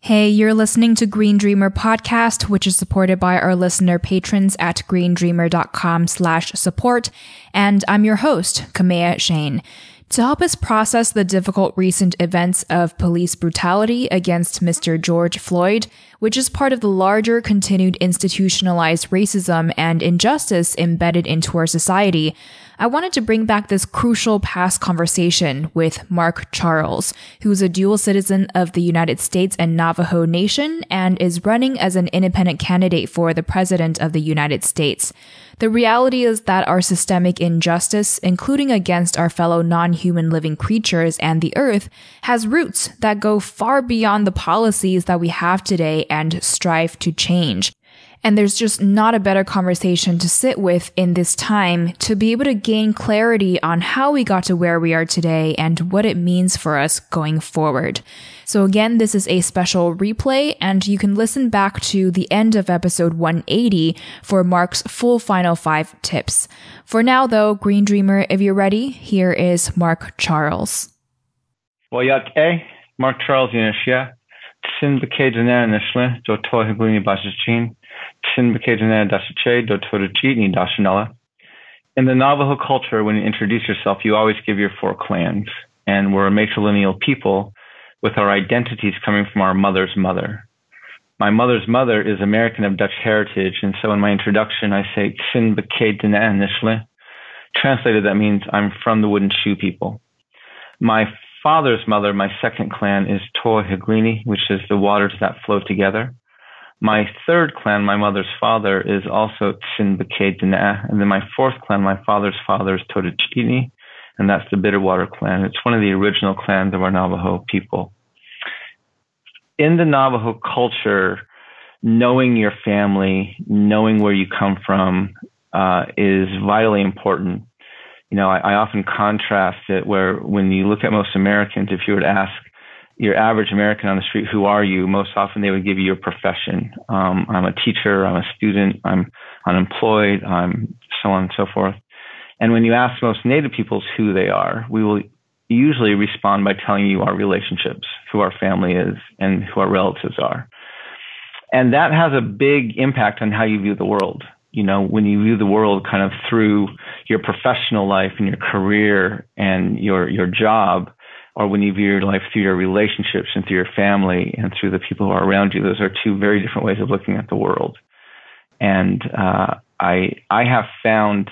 Hey, you're listening to Green Dreamer podcast, which is supported by our listener patrons at greendreamer.com slash support. And I'm your host, Kamea Chayne. To help us process the difficult recent events of police brutality against Mr. George Floyd, which is part of the larger continued institutionalized racism and injustice embedded into our society, I wanted to bring back this crucial past conversation with Mark Charles, who is a dual citizen of the United States and Navajo Nation and is running as an independent candidate for the President of the United States. The reality is that our systemic injustice, including against our fellow non-human living creatures and the earth, has roots that go far beyond the policies that we have today and strive to change. And there's just not a better conversation to sit with in this time to be able to gain clarity on how we got to where we are today and what it means for us going forward. So again, this is a special replay and you can listen back to the end of episode 180 for Mark's full final five tips. For now though, Green Dreamer, if you're ready, here is Mark Charles. Well, yeah, Mark Charles, Yanishia. Sin Higlini. In the Navajo culture, when you introduce yourself, you always give your four clans. And we're a matrilineal people with our identities coming from our mother's mother. My mother's mother is American of Dutch heritage, and so in my introduction, I say Translated, that means I'm from the wooden shoe people. My father's mother, my second clan, is Toa Tohiglini, which is the waters that flow together. My third clan, my mother's father, is also Tsinbake And then my fourth clan, my father's father is Totachini, and that's the Bitterwater clan. It's one of the original clans of our Navajo people. In the Navajo culture, knowing your family, knowing where you come from, uh, is vitally important. You know, I, I often contrast it where when you look at most Americans, if you were to ask your average American on the street, who are you? Most often they would give you your profession. Um, I'm a teacher, I'm a student, I'm unemployed, I'm so on and so forth. And when you ask most Native peoples who they are, we will usually respond by telling you our relationships, who our family is, and who our relatives are. And that has a big impact on how you view the world. You know, when you view the world kind of through your professional life and your career and your, your job, or when you view your life through your relationships and through your family and through the people who are around you. Those are two very different ways of looking at the world. And uh, I I have found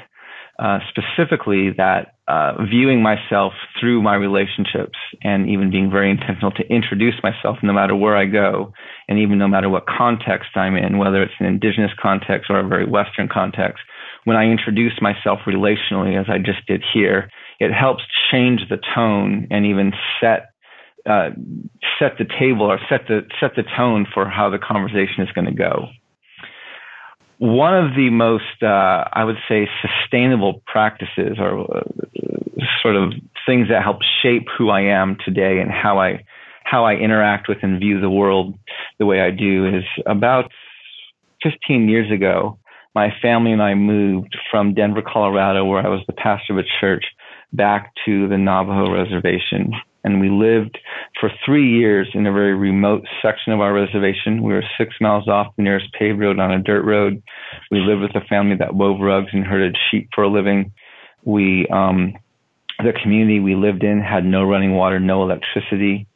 uh, specifically that uh, viewing myself through my relationships and even being very intentional to introduce myself no matter where I go and even no matter what context I'm in, whether it's an indigenous context or a very Western context, when I introduce myself relationally, as I just did here, it helps change the tone and even set uh, set the table or set the set the tone for how the conversation is going to go. One of the most, uh, I would say, sustainable practices or uh, sort of things that help shape who I am today and how I how I interact with and view the world the way I do is about 15 years ago. My family and I moved from Denver, Colorado, where I was the pastor of a church, back to the Navajo reservation. And we lived for three years in a very remote section of our reservation. We were six miles off the nearest paved road on a dirt road. We lived with a family that wove rugs and herded sheep for a living. We, um, the community we lived in had no running water, no electricity.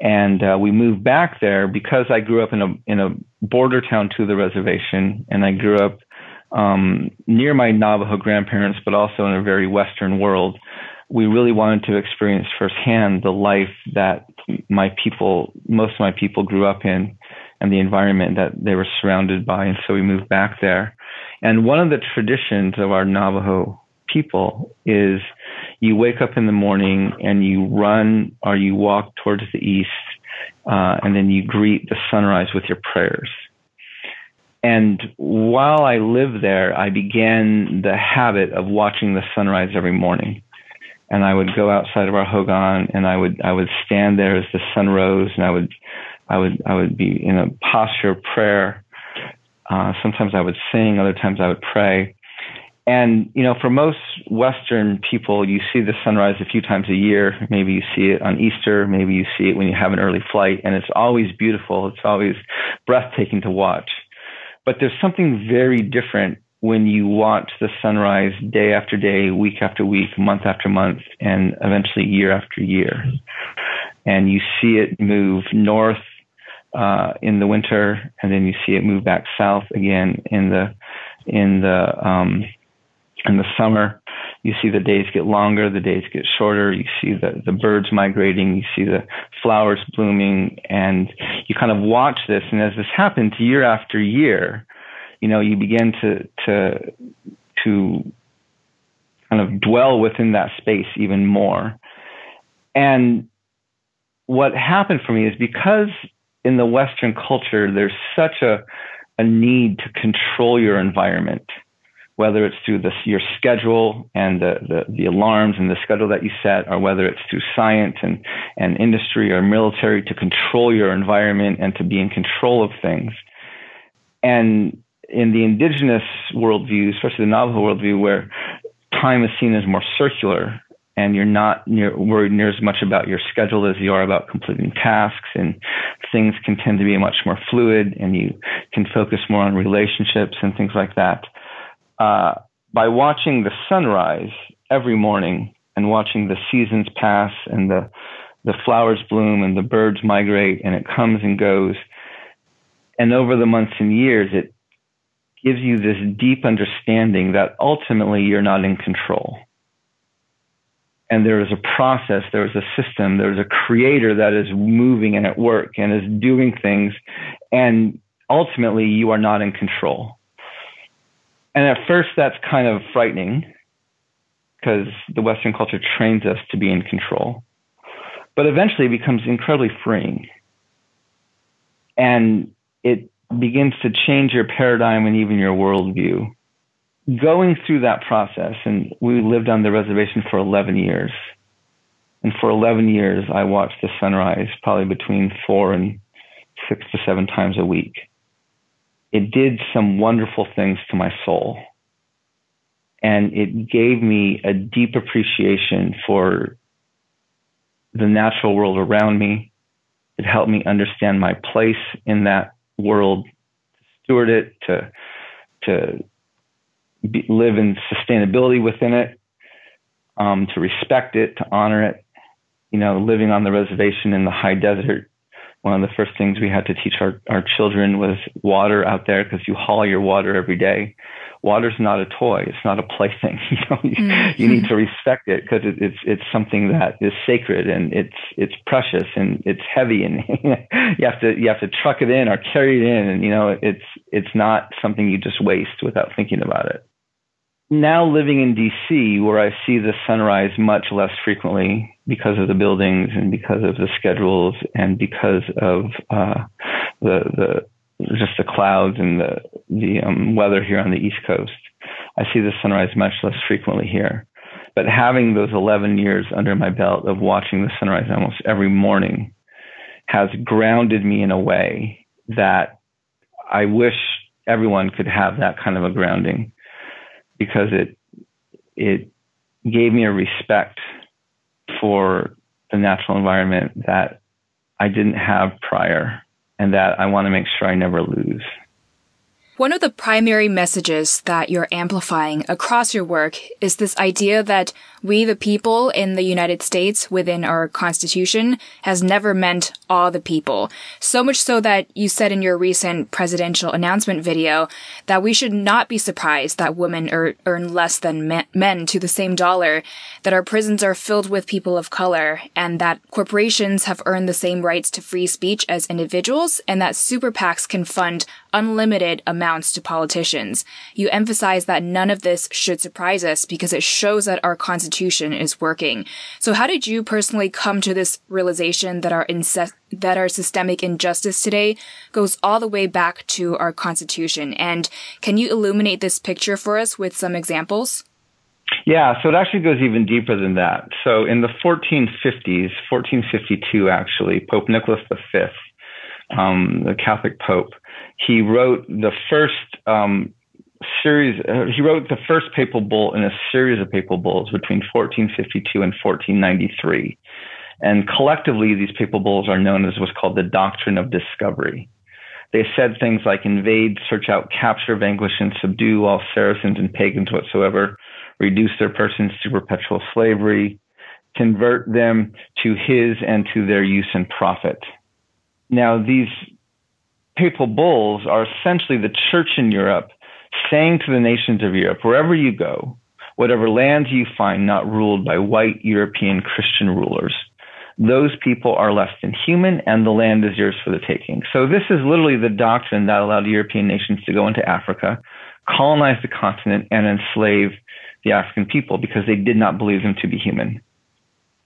And uh, we moved back there because I grew up in a in a border town to the reservation, and I grew up um, near my Navajo grandparents, but also in a very Western world. We really wanted to experience firsthand the life that my people, most of my people grew up in and the environment that they were surrounded by. And so we moved back there. And one of the traditions of our Navajo people is you wake up in the morning and you run or you walk towards the east, uh, and then you greet the sunrise with your prayers. And while I lived there, I began the habit of watching the sunrise every morning. And I would go outside of our hogan and I would, I would stand there as the sun rose and I would, I would, I would be in a posture of prayer. Uh, sometimes I would sing, other times I would pray. And, you know, for most Western people, you see the sunrise a few times a year. Maybe you see it on Easter. Maybe you see it when you have an early flight. And it's always beautiful. It's always breathtaking to watch. But there's something very different when you watch the sunrise day after day, week after week, month after month, and eventually year after year. And you see it move north uh, in the winter, and then you see it move back south again in the in the um, in the summer. You see the days get longer, the days get shorter. You see the the birds migrating. You see the flowers blooming, and you kind of watch this, and as this happens year after year, you know, you begin to to to kind of dwell within that space even more. And what happened for me is because in the Western culture, there's such a, a need to control your environment, whether it's through this, your schedule and the, the, the, alarms and the schedule that you set, or whether it's through science and, and industry or military to control your environment and to be in control of things. And in the indigenous worldview, especially the Navajo worldview, where time is seen as more circular and you're not near, worried near as much about your schedule as you are about completing tasks and things can tend to be much more fluid and you can focus more on relationships and things like that. Uh, by watching the sunrise every morning and watching the seasons pass and the the flowers bloom and the birds migrate and it comes and goes and over the months and years it gives you this deep understanding that ultimately you're not in control. And there is a process, there is a system, there is a creator that is moving and at work and is doing things. And ultimately, you are not in control. And at first, that's kind of frightening because the Western culture trains us to be in control. But eventually, it becomes incredibly freeing. And it begins to change your paradigm and even your worldview. Going through that process, and we lived on the reservation for 11 years. And for 11 years, I watched the sunrise probably between four and six to seven times a week. It did some wonderful things to my soul. And it gave me a deep appreciation for the natural world around me. It helped me understand my place in that world, to steward it, to to be, live in sustainability within it, um, to respect it, to honor it. You know, living on the reservation in the high desert, one of the first things we had to teach our, our children was water out there because you haul your water every day water's not a toy. It's not a plaything. you, know, mm-hmm. you need to respect it because it, it's it's something that is sacred and it's it's precious and it's heavy and you have to you have to truck it in or carry it in and you know it's it's not something you just waste without thinking about it. Now living in DC, where I see the sunrise much less frequently because of the buildings and because of the schedules and because of uh, the the just the clouds and the the um, weather here on the East Coast. I see the sunrise much less frequently here. But having those 11 years under my belt of watching the sunrise almost every morning has grounded me in a way that I wish everyone could have that kind of a grounding because it it gave me a respect for the natural environment that I didn't have prior and that I want to make sure I never lose. One of the primary messages that you're amplifying across your work is this idea that we, the people in the United States within our constitution has never meant all the people. So much so that you said in your recent presidential announcement video that we should not be surprised that women er- earn less than men to the same dollar, that our prisons are filled with people of color, and that corporations have earned the same rights to free speech as individuals, and that super PACs can fund unlimited amounts to politicians. You emphasize that none of this should surprise us because it shows that our constitution is working. So how did you personally come to this realization that our incest- that our systemic injustice today goes all the way back to our Constitution? And can you illuminate this picture for us with some examples? Yeah, so it actually goes even deeper than that. So in the 1450s, 1452 actually, Pope Nicholas V, um, the Catholic Pope, he wrote the first um, series. Uh, he wrote the first papal bull in a series of papal bulls between 1452 and 1493. And collectively, these papal bulls are known as what's called the doctrine of discovery. They said things like invade, search out, capture, vanquish, and subdue all Saracens and pagans whatsoever, reduce their persons to perpetual slavery, convert them to his and to their use and profit. Now, these papal bulls are essentially the church in Europe saying to the nations of Europe, wherever you go, whatever lands you find not ruled by white European Christian rulers, those people are less than human and the land is yours for the taking. So this is literally the doctrine that allowed European nations to go into Africa, colonize the continent and enslave the African people because they did not believe them to be human.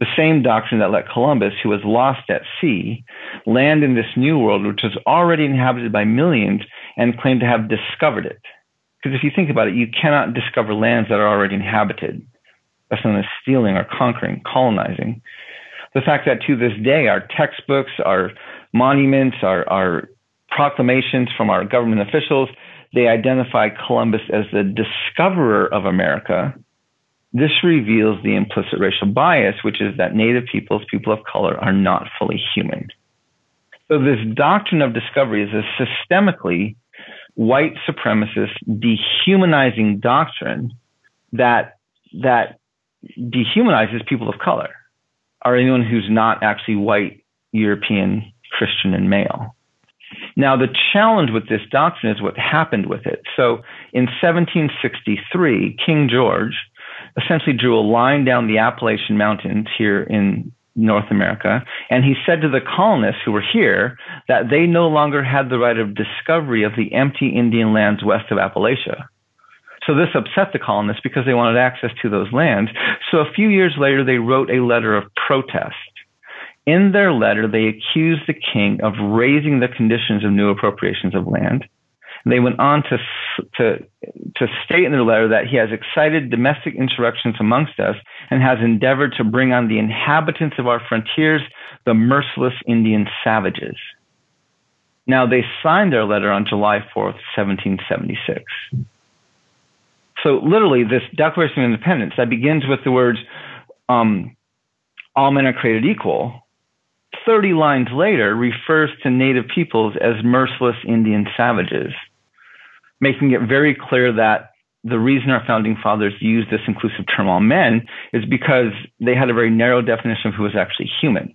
The same doctrine that let Columbus, who was lost at sea, land in this new world, which was already inhabited by millions and claimed to have discovered it. Because if you think about it, you cannot discover lands that are already inhabited. That's known as stealing or conquering, colonizing. The fact that to this day, our textbooks, our monuments, our, our proclamations from our government officials, they identify Columbus as the discoverer of America. This reveals the implicit racial bias, which is that Native peoples, people of color, are not fully human. So this doctrine of discovery is a systemically white supremacist dehumanizing doctrine that that dehumanizes people of color or anyone who's not actually white, European, Christian, and male. Now, the challenge with this doctrine is what happened with it. So in 1763, King George essentially drew a line down the Appalachian Mountains here in North America. And he said to the colonists who were here that they no longer had the right of discovery of the empty Indian lands west of Appalachia. So this upset the colonists because they wanted access to those lands. So a few years later, they wrote a letter of protest. In their letter, they accused the king of raising the conditions of new appropriations of land they went on to, to, to state in their letter that he has excited domestic insurrections amongst us and has endeavored to bring on the inhabitants of our frontiers the merciless Indian savages. Now, they signed their letter on July 4th, 1776. So, literally, this Declaration of Independence that begins with the words, um, all men are created equal, 30 lines later refers to native peoples as merciless Indian savages making it very clear that the reason our founding fathers used this inclusive term all men is because they had a very narrow definition of who was actually human.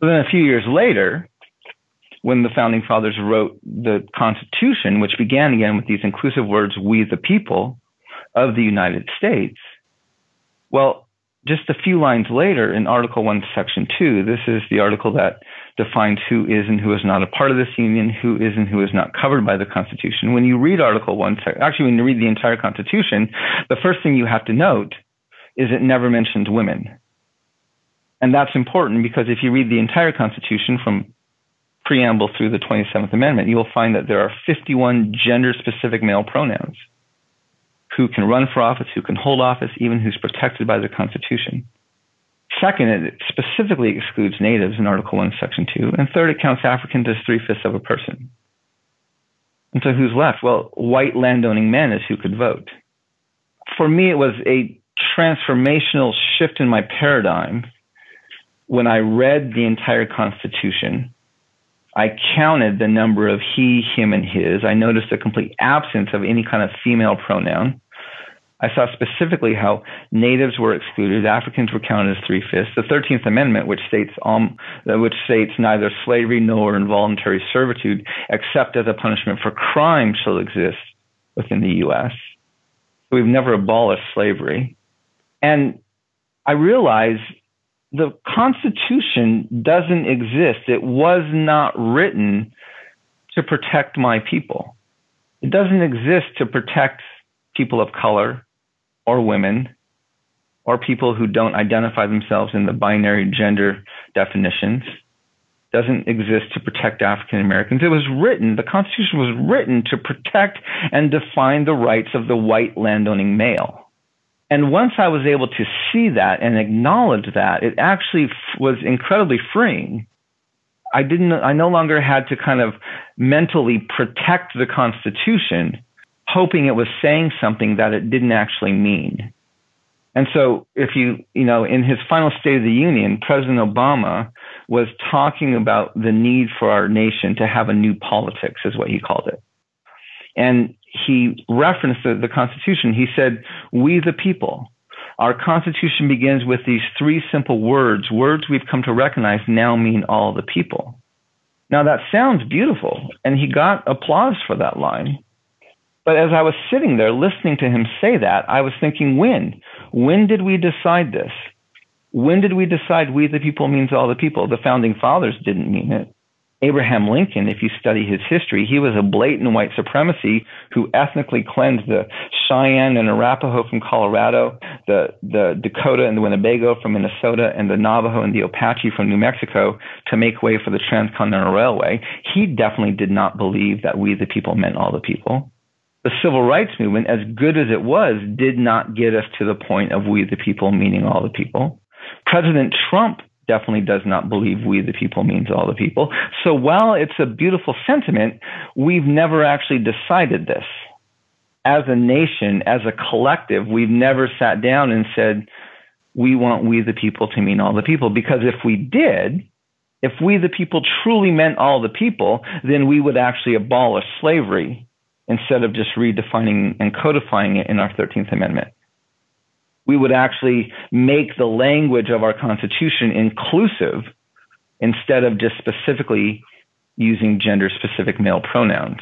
So then a few years later, when the founding fathers wrote the Constitution, which began again with these inclusive words, we the people of the United States, well, just a few lines later in Article 1, Section 2, this is the article that defines who is and who is not a part of this union, who is and who is not covered by the Constitution. When you read Article 1, actually, when you read the entire Constitution, the first thing you have to note is it never mentions women. And that's important because if you read the entire Constitution from preamble through the 27th Amendment, you will find that there are 51 gender specific male pronouns who can run for office, who can hold office, even who's protected by the Constitution. Second, it specifically excludes natives in Article 1, Section 2. And third, it counts Africans as three fifths of a person. And so who's left? Well, white landowning men is who could vote. for me, it was a transformational shift in my paradigm when I read the entire Constitution. I counted the number of he, him, and his. I noticed a complete absence of any kind of female pronoun. I saw specifically how natives were excluded, Africans were counted as three fifths. The Thirteenth Amendment, which states um, which states neither slavery nor involuntary servitude, except as a punishment for crime, shall exist within the U.S. We've never abolished slavery, and I realize the Constitution doesn't exist. It was not written to protect my people. It doesn't exist to protect people of color or women or people who don't identify themselves in the binary gender definitions doesn't exist to protect African Americans. It was written, the Constitution was written to protect and define the rights of the white landowning male. And once I was able to see that and acknowledge that, it actually f- was incredibly freeing. I didn't, I no longer had to kind of mentally protect the Constitution hoping it was saying something that it didn't actually mean. And so if you, you know, in his final State of the Union, President Obama was talking about the need for our nation to have a new politics, is what he called it. And he referenced the, the Constitution. He said, We the people. Our Constitution begins with these three simple words. Words we've come to recognize now mean all the people. Now that sounds beautiful, and he got applause for that line. But as I was sitting there listening to him say that, I was thinking, when? When did we decide this? When did we decide we the people means all the people? The founding fathers didn't mean it. Abraham Lincoln, if you study his history, he was a blatant white supremacy who ethnically cleansed the Cheyenne and Arapaho from Colorado, the, the Dakota and the Winnebago from Minnesota, and the Navajo and the Apache from New Mexico to make way for the Transcontinental Railway. He definitely did not believe that we the people meant all the people the civil rights movement, as good as it was, did not get us to the point of we the people meaning all the people. President Trump definitely does not believe we the people means all the people. So while it's a beautiful sentiment, we've never actually decided this. As a nation, as a collective, we've never sat down and said, we want we the people to mean all the people. Because if we did, if we the people truly meant all the people, then we would actually abolish slavery instead of just redefining and codifying it in our 13th Amendment. We would actually make the language of our Constitution inclusive instead of just specifically using gender specific male pronouns.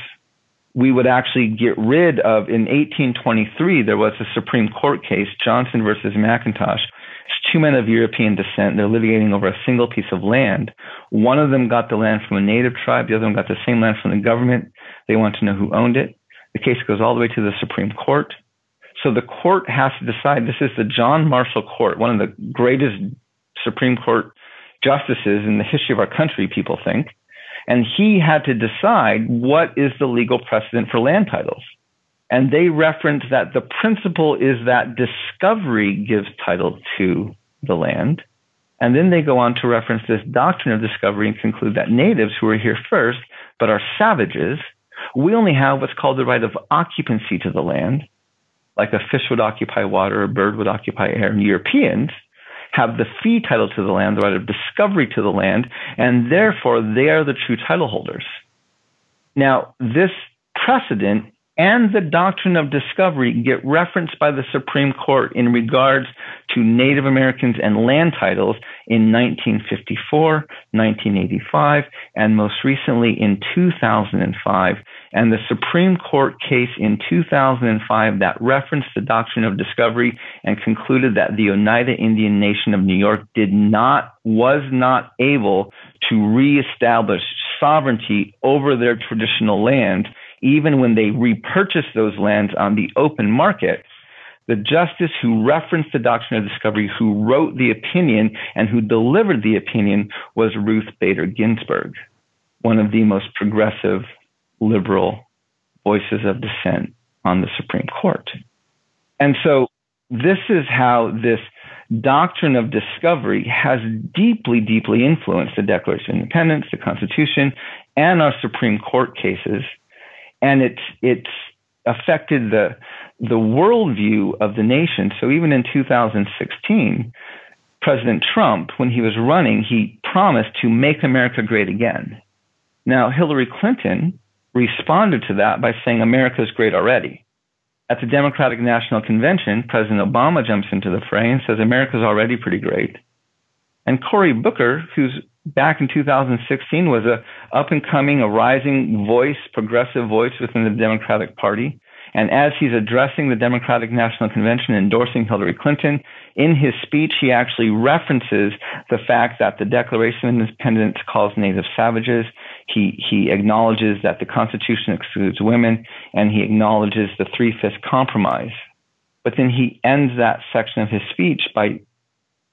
We would actually get rid of, in 1823, there was a Supreme Court case, Johnson versus McIntosh. It's two men of European descent. They're litigating over a single piece of land. One of them got the land from a native tribe. The other one got the same land from the government. They want to know who owned it. The case goes all the way to the Supreme Court. So the court has to decide. This is the John Marshall Court, one of the greatest Supreme Court justices in the history of our country, people think. And he had to decide what is the legal precedent for land titles. And they reference that the principle is that discovery gives title to the land. And then they go on to reference this doctrine of discovery and conclude that natives who are here first, but are savages, we only have what's called the right of occupancy to the land, like a fish would occupy water, a bird would occupy air, and Europeans have the fee title to the land, the right of discovery to the land, and therefore they are the true title holders. Now, this precedent and the doctrine of discovery get referenced by the Supreme Court in regards to Native Americans and land titles in 1954, 1985, and most recently in 2005. And the Supreme Court case in 2005 that referenced the doctrine of discovery and concluded that the Oneida Indian Nation of New York did not, was not able to reestablish sovereignty over their traditional land even when they repurchased those lands on the open market, the justice who referenced the doctrine of discovery, who wrote the opinion and who delivered the opinion was Ruth Bader Ginsburg, one of the most progressive liberal voices of dissent on the Supreme Court. And so this is how this doctrine of discovery has deeply, deeply influenced the Declaration of Independence, the Constitution, and our Supreme Court cases and it's it's affected the the worldview of the nation. So even in 2016, President Trump, when he was running, he promised to make America great again. Now, Hillary Clinton responded to that by saying America is great already. At the Democratic National Convention, President Obama jumps into the fray and says America's already pretty great. And Cory Booker, who's back in 2016 was a up and coming, a rising voice, progressive voice within the Democratic Party. And as he's addressing the Democratic National Convention endorsing Hillary Clinton, in his speech, he actually references the fact that the Declaration of Independence calls natives savages. He, he acknowledges that the Constitution excludes women, and he acknowledges the Three Fifths Compromise. But then he ends that section of his speech by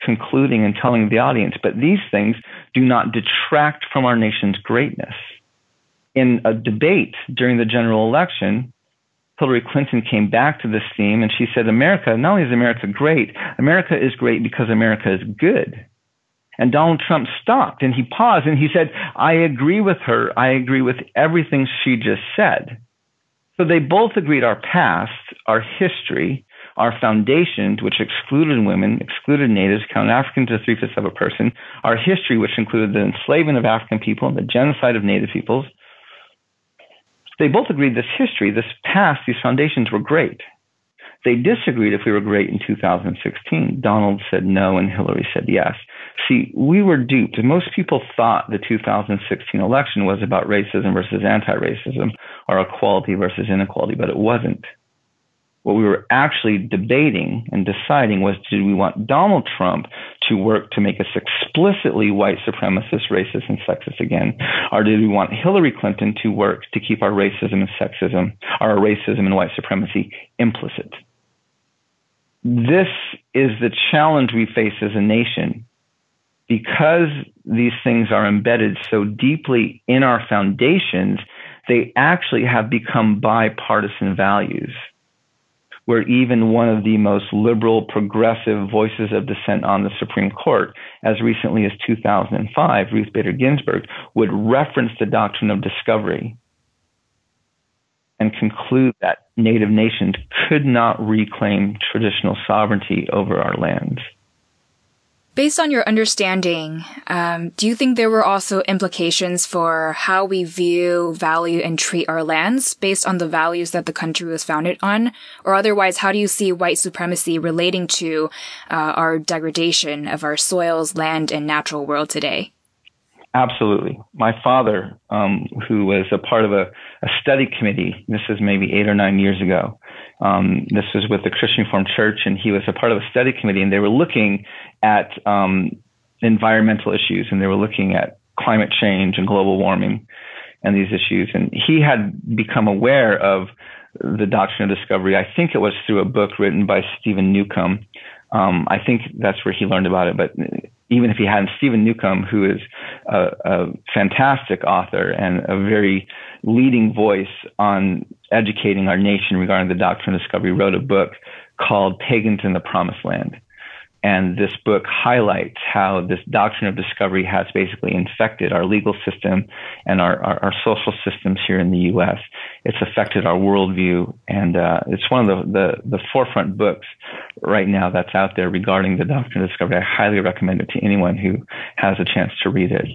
concluding and telling the audience, but these things do not detract from our nation's greatness. In a debate during the general election, Hillary Clinton came back to this theme and she said, America, not only is America great, America is great because America is good. And Donald Trump stopped and he paused and he said, I agree with her. I agree with everything she just said. So they both agreed our past, our history, our foundations, which excluded women, excluded natives, counted Africans as three fifths of a person, our history, which included the enslavement of African people and the genocide of native peoples, they both agreed this history, this past, these foundations were great. They disagreed if we were great in 2016. Donald said no and Hillary said yes. See, we were duped. Most people thought the 2016 election was about racism versus anti racism or equality versus inequality, but it wasn't. What we were actually debating and deciding was did we want Donald Trump to work to make us explicitly white supremacist, racist, and sexist again? Or did we want Hillary Clinton to work to keep our racism and sexism, our racism and white supremacy implicit? This is the challenge we face as a nation. Because these things are embedded so deeply in our foundations, they actually have become bipartisan values where even one of the most liberal, progressive voices of dissent on the Supreme Court, as recently as 2005, Ruth Bader Ginsburg, would reference the doctrine of discovery and conclude that native nations could not reclaim traditional sovereignty over our lands. Based on your understanding, um, do you think there were also implications for how we view, value, and treat our lands based on the values that the country was founded on? Or otherwise, how do you see white supremacy relating to uh, our degradation of our soils, land, and natural world today? Absolutely. My father, um, who was a part of a, a, study committee, this is maybe eight or nine years ago, um, this was with the Christian Reformed Church, and he was a part of a study committee, and they were looking at um, environmental issues, and they were looking at climate change and global warming and these issues. And he had become aware of the doctrine of discovery. I think it was through a book written by Steven Newcomb. Um, I think that's where he learned about it. But even if he hadn't, Steven Newcomb, who is a, a fantastic author and a very leading voice on educating our nation regarding the doctrine of discovery, wrote a book called Pagans in the Promised Land. And this book highlights how this doctrine of discovery has basically infected our legal system and our, our, our social systems here in the U.S. It's affected our worldview, and uh, it's one of the, the, the forefront books right now that's out there regarding the doctrine of discovery. I highly recommend it to anyone who has a chance to read it.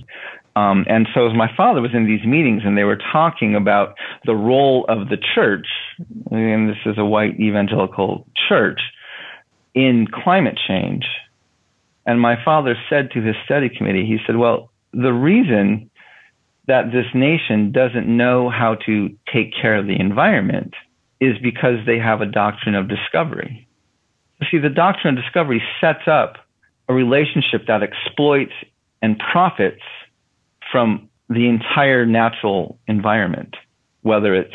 Um, and so my father was in these meetings and they were talking about the role of the church, and this is a white evangelical church, in climate change. And my father said to his study committee, he said, well, the reason that this nation doesn't know how to take care of the environment is because they have a doctrine of discovery. See, the doctrine of discovery sets up a relationship that exploits and profits from the entire natural environment, whether it's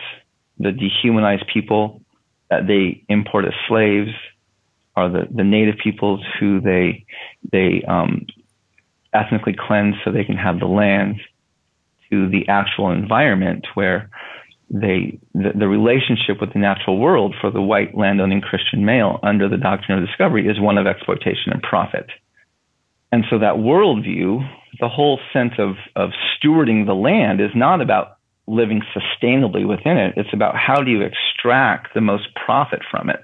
the dehumanized people that they import as slaves, or the, the native peoples who they they um, ethnically cleanse so they can have the lands, to the actual environment where they the, the relationship with the natural world for the white landowning Christian male under the doctrine of discovery is one of exploitation and profit. And so that worldview, the whole sense of, of stewarding the land is not about living sustainably within it. It's about how do you extract the most profit from it.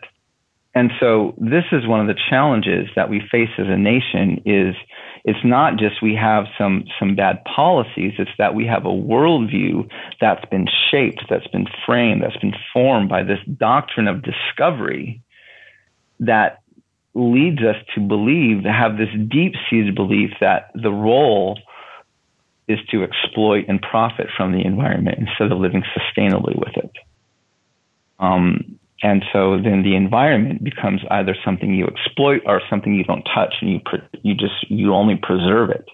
And so this is one of the challenges that we face as a nation is it's not just we have some some bad policies, it's that we have a worldview that's been shaped, that's been framed, that's been formed by this doctrine of discovery that leads us to believe, to have this deep seated belief that the role is to exploit and profit from the environment instead of living sustainably with it. Um, and so then the environment becomes either something you exploit or something you don't touch, and you you just you only preserve it.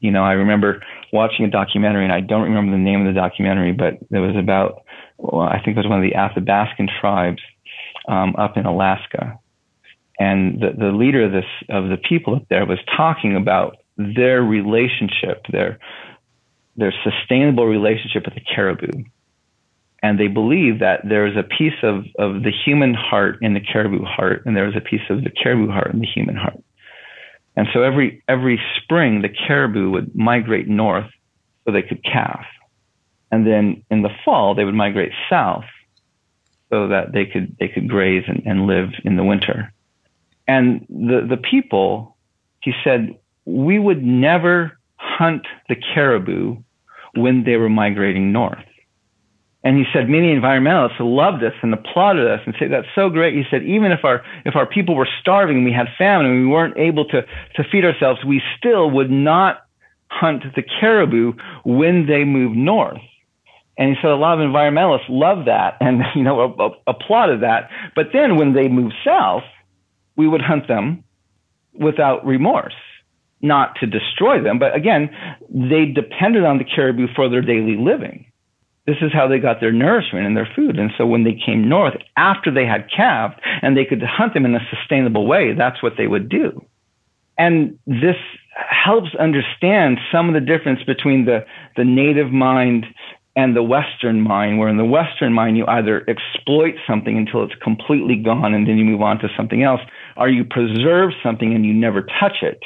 You know, I remember watching a documentary, and I don't remember the name of the documentary, but it was about well, I think it was one of the Athabascan tribes um, up in Alaska, and the, the leader of this of the people up there was talking about their relationship, their their sustainable relationship with the caribou. And they believe that there is a piece of, of the human heart in the caribou heart, and there is a piece of the caribou heart in the human heart. And so every every spring the caribou would migrate north so they could calf, And then in the fall they would migrate south so that they could they could graze and, and live in the winter. And the, the people, he said, we would never hunt the caribou when they were migrating north. And he said many environmentalists loved this and applauded us and said that's so great. He said even if our if our people were starving, we had famine, and we weren't able to to feed ourselves, we still would not hunt the caribou when they moved north. And he said a lot of environmentalists loved that and you know applauded that. But then when they moved south, we would hunt them without remorse, not to destroy them. But again, they depended on the caribou for their daily living. This is how they got their nourishment and their food. And so when they came north, after they had calved and they could hunt them in a sustainable way, that's what they would do. And this helps understand some of the difference between the, the native mind and the Western mind, where in the Western mind, you either exploit something until it's completely gone and then you move on to something else, or you preserve something and you never touch it.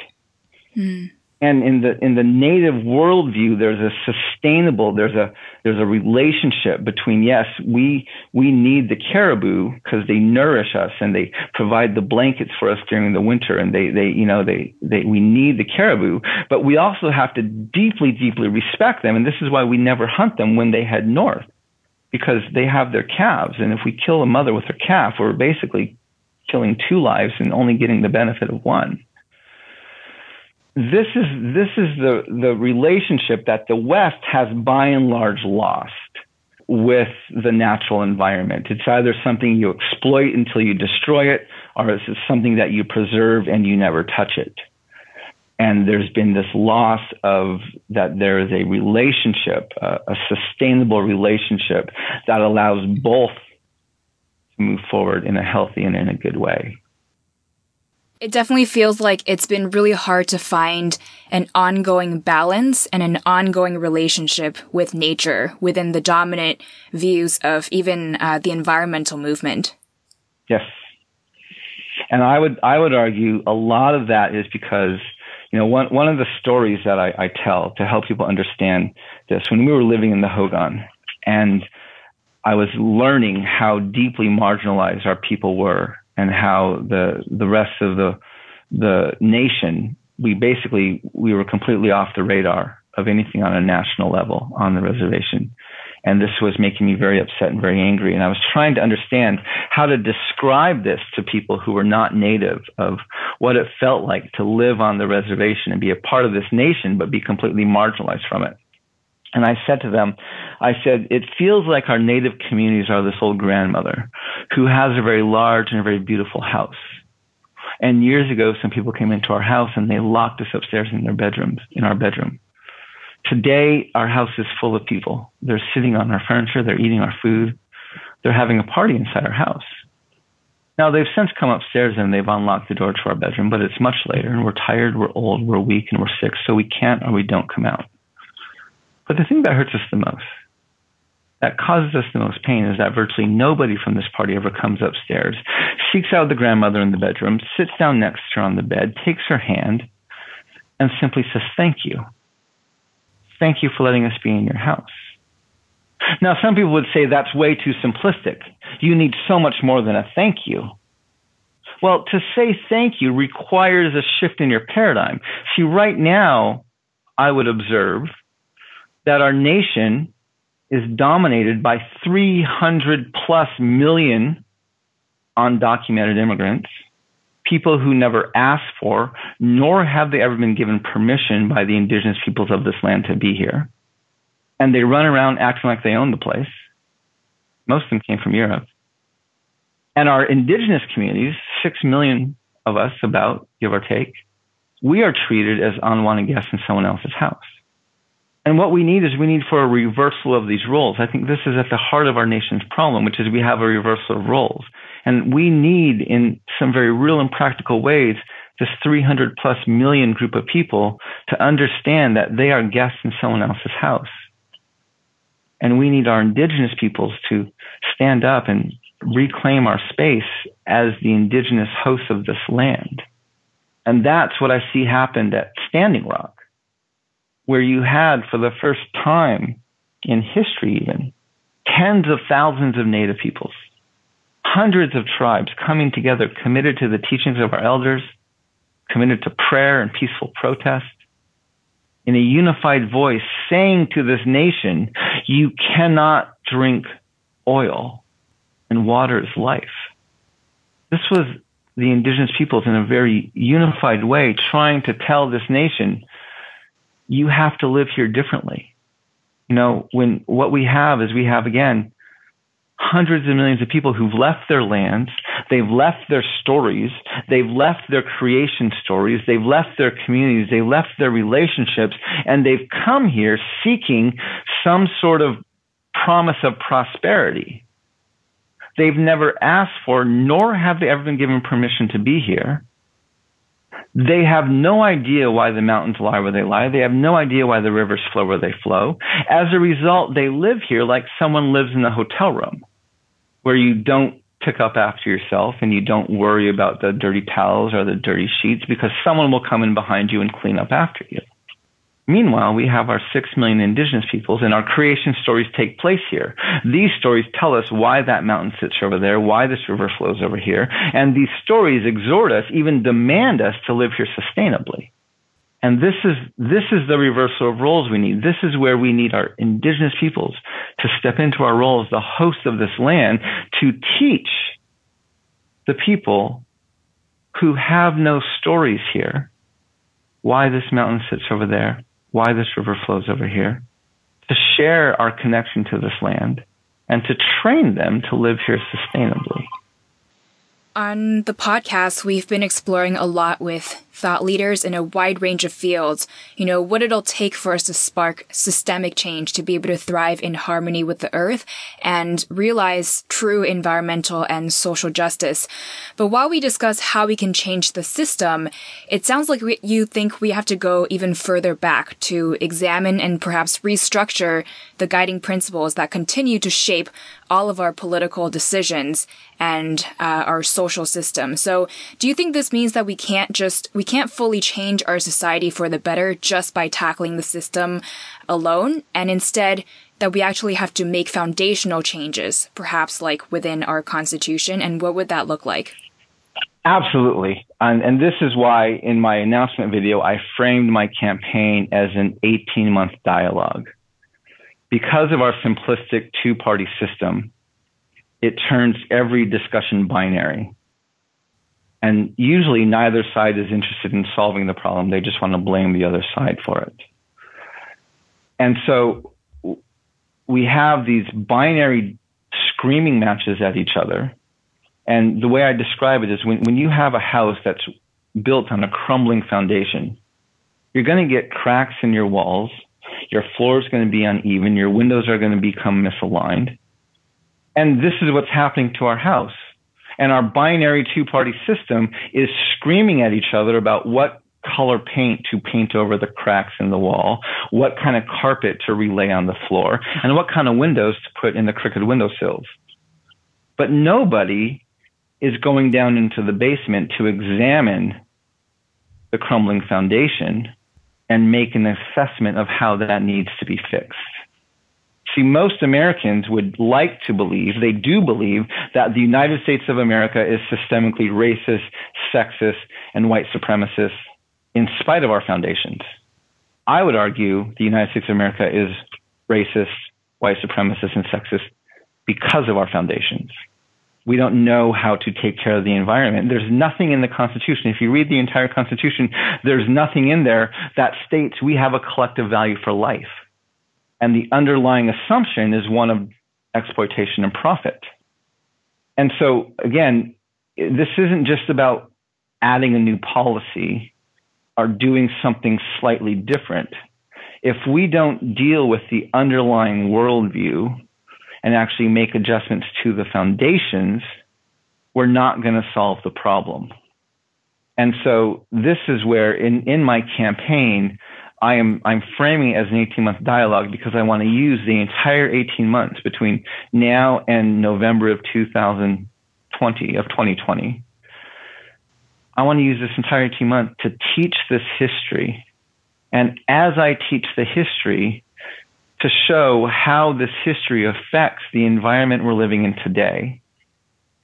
Mm. And in the in the native worldview, there's a sustainable, there's a there's a relationship between yes, we we need the caribou because they nourish us and they provide the blankets for us during the winter, and they they you know they they we need the caribou, but we also have to deeply deeply respect them, and this is why we never hunt them when they head north because they have their calves, and if we kill a mother with her calf, we're basically killing two lives and only getting the benefit of one this is this is the the relationship that the West has by and large lost with the natural environment. It's either something you exploit until you destroy it, or it's something that you preserve and you never touch it. And there's been this loss of that there is a relationship, a, a sustainable relationship that allows both to move forward in a healthy and in a good way. It definitely feels like it's been really hard to find an ongoing balance and an ongoing relationship with nature within the dominant views of even uh, the environmental movement. Yes, and I would I would argue a lot of that is because you know one one of the stories that I, I tell to help people understand this when we were living in the Hogan and I was learning how deeply marginalized our people were and how the the rest of the the nation we basically we were completely off the radar of anything on a national level on the reservation. And this was making me very upset and very angry. And i was trying to understand how to describe this to people who were not native of what it felt like to live on the reservation and be a part of this nation but be completely marginalized from it and I said to them, I said, it feels like our native communities are this old grandmother who has a very large and a very beautiful house. And years ago, some people came into our house and they locked us upstairs in their bedrooms, in our bedroom. Today, our house is full of people. They're sitting on our furniture. They're eating our food. They're having a party inside our house. Now, they've since come upstairs and they've unlocked the door to our bedroom, but it's much later and we're tired, we're old, we're weak, and we're sick, so we can't or we don't come out. But the thing that hurts us the most, that causes us the most pain, is that virtually nobody from this party ever comes upstairs, seeks out the grandmother in the bedroom, sits down next to her on the bed, takes her hand, and simply says, Thank you. Thank you for letting us be in your house. Now, some people would say that's way too simplistic. You need so much more than a thank you. Well, to say thank you requires a shift in your paradigm. See, right now, I would observe that our nation is dominated by 300 plus million undocumented immigrants, people who never asked for, nor have they ever been given permission by the indigenous peoples of this land to be here. And they run around acting like they own the place. Most of them came from Europe. And our indigenous communities, six million of us about, give or take, we are treated as unwanted guests in someone else's house. And what we need is we need for a reversal of these roles. I think this is at the heart of our nation's problem, which is we have a reversal of roles. And we need, in some very real and practical ways, this 300 plus million group of people to understand that they are guests in someone else's house. And we need our indigenous peoples to stand up and reclaim our space as the indigenous hosts of this land. And that's what I see happened at Standing Rock where you had for the first time in history even tens of thousands of native peoples, hundreds of tribes coming together committed to the teachings of our elders, committed to prayer and peaceful protest, in a unified voice saying to this nation, you cannot drink oil and water is life. This was the indigenous peoples in a very unified way trying to tell this nation, you have to live here differently. You know, when what we have is we have again hundreds of millions of people who've left their lands, they've left their stories, they've left their creation stories, they've left their communities, they've left their relationships, and they've come here seeking some sort of promise of prosperity. They've never asked for, nor have they ever been given permission to be here. They have no idea why the mountains lie where they lie. They have no idea why the rivers flow where they flow. As a result, they live here like someone lives in a hotel room where you don't pick up after yourself and you don't worry about the dirty towels or the dirty sheets because someone will come in behind you and clean up after you. Meanwhile, we have our six million indigenous peoples and our creation stories take place here. These stories tell us why that mountain sits over there, why this river flows over here, and these stories exhort us, even demand us to live here sustainably. And this is, this is the reversal of roles we need. This is where we need our indigenous peoples to step into our role as the host of this land to teach the people who have no stories here why this mountain sits over there, why this river flows over here, to share our connection to this land, and to train them to live here sustainably. On the podcast, we've been exploring a lot with thought leaders in a wide range of fields, you know, what it'll take for us to spark systemic change to be able to thrive in harmony with the earth and realize true environmental and social justice. But while we discuss how we can change the system, it sounds like we, you think we have to go even further back to examine and perhaps restructure the guiding principles that continue to shape all of our political decisions and uh, our social system. So, do you think this means that we can't just we can't fully change our society for the better just by tackling the system alone, and instead that we actually have to make foundational changes, perhaps like within our constitution? And what would that look like? Absolutely. And, and this is why in my announcement video, I framed my campaign as an 18 month dialogue. Because of our simplistic two party system, it turns every discussion binary. And usually neither side is interested in solving the problem. They just want to blame the other side for it. And so we have these binary screaming matches at each other. And the way I describe it is when, when you have a house that's built on a crumbling foundation, you're going to get cracks in your walls. Your floor is going to be uneven. Your windows are going to become misaligned. And this is what's happening to our house. And our binary two party system is screaming at each other about what color paint to paint over the cracks in the wall, what kind of carpet to relay on the floor, and what kind of windows to put in the crooked windowsills. But nobody is going down into the basement to examine the crumbling foundation and make an assessment of how that needs to be fixed. See, most Americans would like to believe, they do believe, that the United States of America is systemically racist, sexist, and white supremacist in spite of our foundations. I would argue the United States of America is racist, white supremacist, and sexist because of our foundations. We don't know how to take care of the environment. There's nothing in the Constitution. If you read the entire Constitution, there's nothing in there that states we have a collective value for life. And the underlying assumption is one of exploitation and profit. And so, again, this isn't just about adding a new policy or doing something slightly different. If we don't deal with the underlying worldview and actually make adjustments to the foundations, we're not going to solve the problem. And so this is where in, in my campaign, I am I'm framing it as an 18 month dialogue because I want to use the entire 18 months between now and November of 2020 of 2020. I want to use this entire 18 months to teach this history. And as I teach the history, to show how this history affects the environment we're living in today.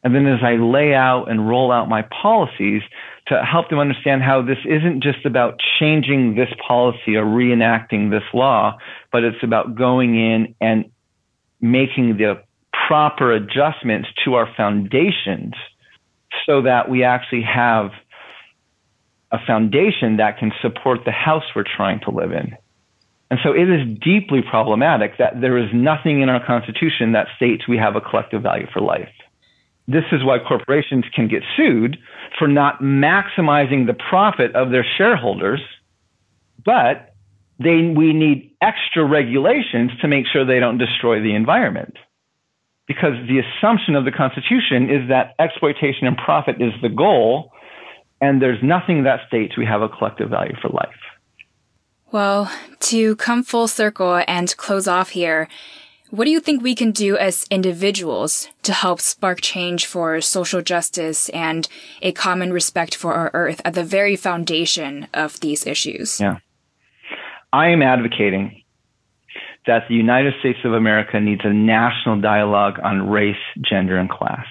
And then as I lay out and roll out my policies to help them understand how this isn't just about changing this policy or reenacting this law, but it's about going in and making the proper adjustments to our foundations so that we actually have a foundation that can support the house we're trying to live in. And so it is deeply problematic that there is nothing in our Constitution that states we have a collective value for life. This is why corporations can get sued for not maximizing the profit of their shareholders, but they, we need extra regulations to make sure they don't destroy the environment. Because the assumption of the Constitution is that exploitation and profit is the goal, and there's nothing that states we have a collective value for life. Well, to come full circle and close off here, what do you think we can do as individuals to help spark change for social justice and a common respect for our earth at the very foundation of these issues? Yeah. I am advocating that the United States of America needs a national dialogue on race, gender, and class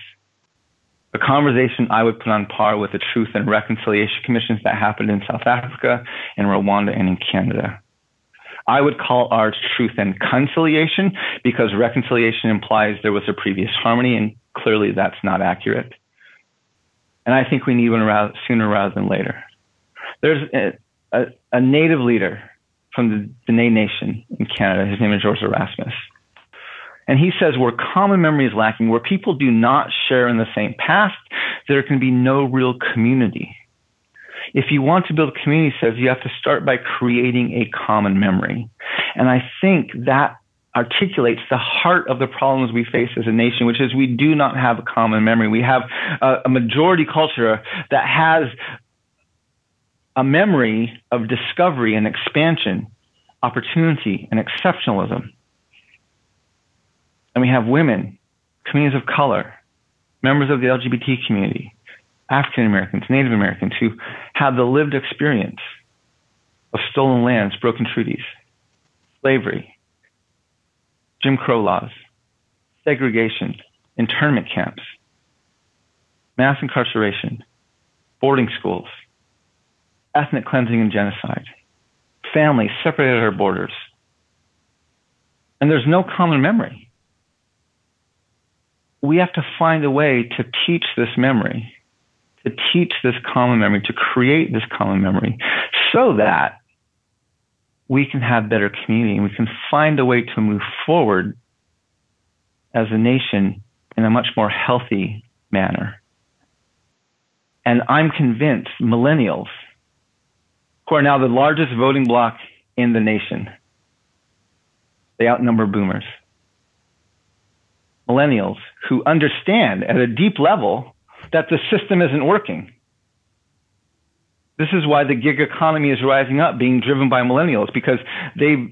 a conversation I would put on par with the Truth and Reconciliation Commissions that happened in South Africa, in Rwanda, and in Canada. I would call ours truth and conciliation because reconciliation implies there was a previous harmony, and clearly that's not accurate. And I think we need one rather, sooner rather than later. There's a, a, a native leader from the Dene Nation in Canada. His name is George Erasmus. And he says where common memory is lacking, where people do not share in the same past, there can be no real community. If you want to build community, says you have to start by creating a common memory. And I think that articulates the heart of the problems we face as a nation, which is we do not have a common memory. We have a, a majority culture that has a memory of discovery and expansion, opportunity and exceptionalism. And we have women, communities of color, members of the LGBT community, African Americans, Native Americans who have the lived experience of stolen lands, broken treaties, slavery, Jim Crow laws, segregation, internment camps, mass incarceration, boarding schools, ethnic cleansing and genocide, families separated at our borders. And there's no common memory we have to find a way to teach this memory, to teach this common memory, to create this common memory so that we can have better community and we can find a way to move forward as a nation in a much more healthy manner. And I'm convinced millennials, who are now the largest voting bloc in the nation, they outnumber boomers millennials who understand at a deep level that the system isn't working. This is why the gig economy is rising up, being driven by millennials, because they're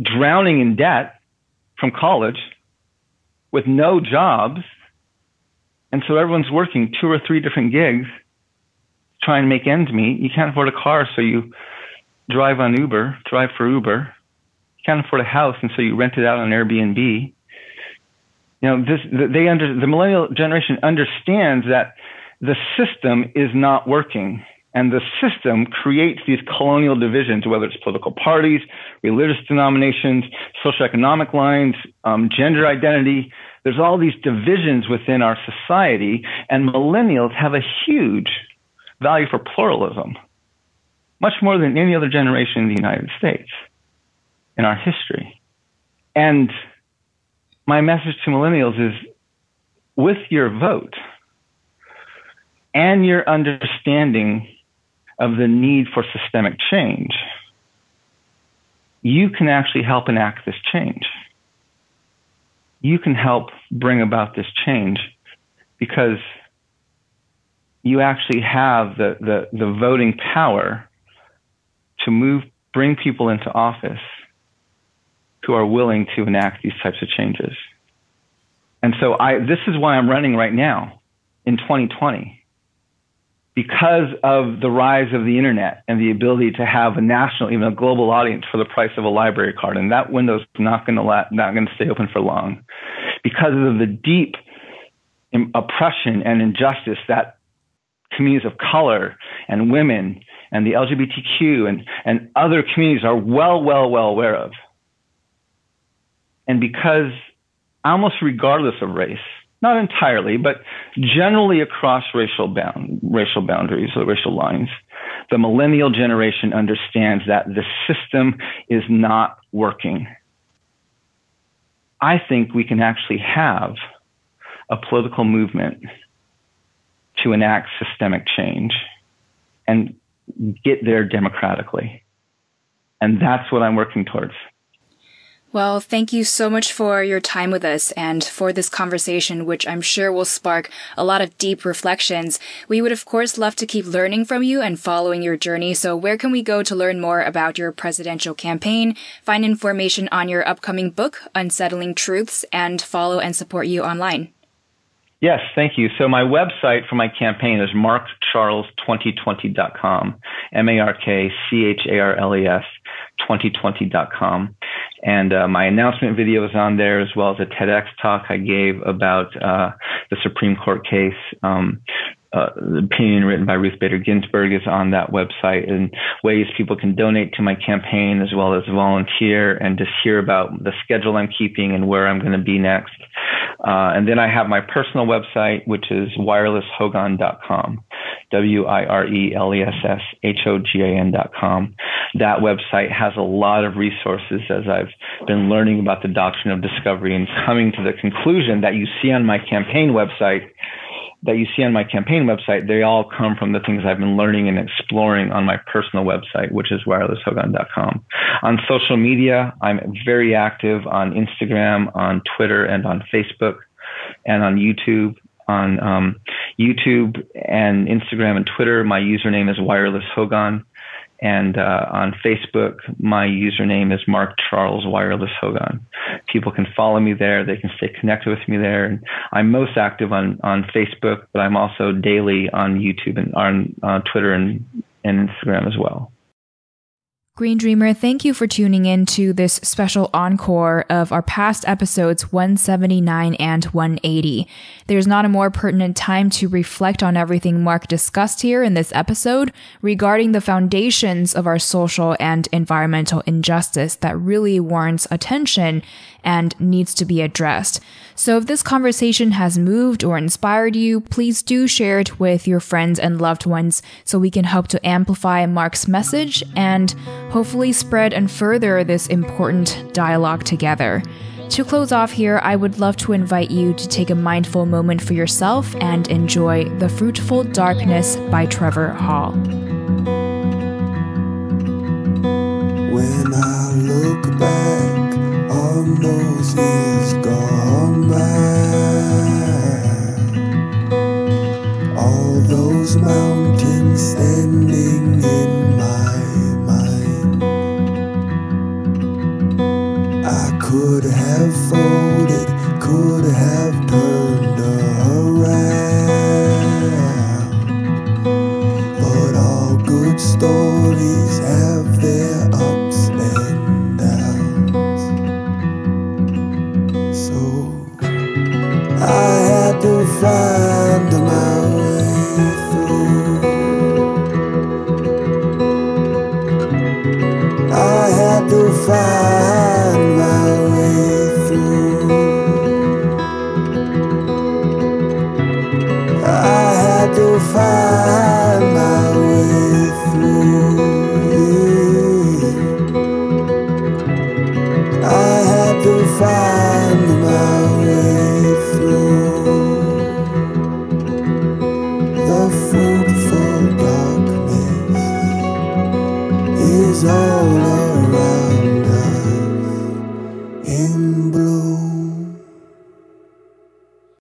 drowning in debt from college with no jobs. And so everyone's working two or three different gigs trying to make ends meet. You can't afford a car, so you drive on Uber, drive for Uber. You can't afford a house, and so you rent it out on Airbnb. You know, this they under the millennial generation understands that the system is not working. And the system creates these colonial divisions, whether it's political parties, religious denominations, socioeconomic lines, um, gender identity. There's all these divisions within our society, and millennials have a huge value for pluralism, much more than any other generation in the United States in our history. And my message to millennials is with your vote, and your understanding of the need for systemic change, you can actually help enact this change. You can help bring about this change because you actually have the, the, the voting power to move, bring people into office who are willing to enact these types of changes. And so I, this is why I'm running right now in 2020 because of the rise of the internet and the ability to have a national, even a global audience for the price of a library card. And that window's not going to not going to stay open for long because of the deep oppression and injustice that communities of color and women and the LGBTQ and, and other communities are well, well, well aware of. And because almost regardless of race, not entirely, but generally across racial bound, racial boundaries or racial lines. The millennial generation understands that the system is not working. I think we can actually have a political movement to enact systemic change and get there democratically. And that's what I'm working towards. Well, thank you so much for your time with us and for this conversation, which I'm sure will spark a lot of deep reflections. We would, of course, love to keep learning from you and following your journey. So where can we go to learn more about your presidential campaign, find information on your upcoming book, Unsettling Truths, and follow and support you online? Yes, thank you. So my website for my campaign is markcharles2020.com, M-A-R-K-C-H-A-R-L-E-S 2020.com. And uh, my announcement video is on there as well as a TEDx talk I gave about uh, the Supreme Court case. Um, uh, the opinion written by Ruth Bader Ginsburg is on that website and ways people can donate to my campaign as well as volunteer and just hear about the schedule I'm keeping and where I'm going to be next. Uh, and then I have my personal website, which is wirelesshogan.com, W-I-R-E-L-E-S-S-H-O-G-A-N.com. That website has a lot of resources as I've been learning about the doctrine of discovery and coming to the conclusion that you see on my campaign website that you see on my campaign website, they all come from the things I've been learning and exploring on my personal website, which is wirelesshogan.com. On social media, I'm very active on Instagram, on Twitter, and on Facebook, and on YouTube. On um, YouTube and Instagram and Twitter, my username is wirelesshogan. And uh, on Facebook, my username is Mark Charles Wireless Hogan. People can follow me there. They can stay connected with me there. And I'm most active on, on Facebook, but I'm also daily on YouTube and on uh, Twitter and, and Instagram as well. Green Dreamer, thank you for tuning in to this special encore of our past episodes 179 and 180. There's not a more pertinent time to reflect on everything Mark discussed here in this episode regarding the foundations of our social and environmental injustice that really warrants attention and needs to be addressed. So if this conversation has moved or inspired you, please do share it with your friends and loved ones so we can help to amplify Mark's message and hopefully spread and further this important dialogue together. To close off here, I would love to invite you to take a mindful moment for yourself and enjoy The Fruitful Darkness by Trevor Hall. When I look back on those years gone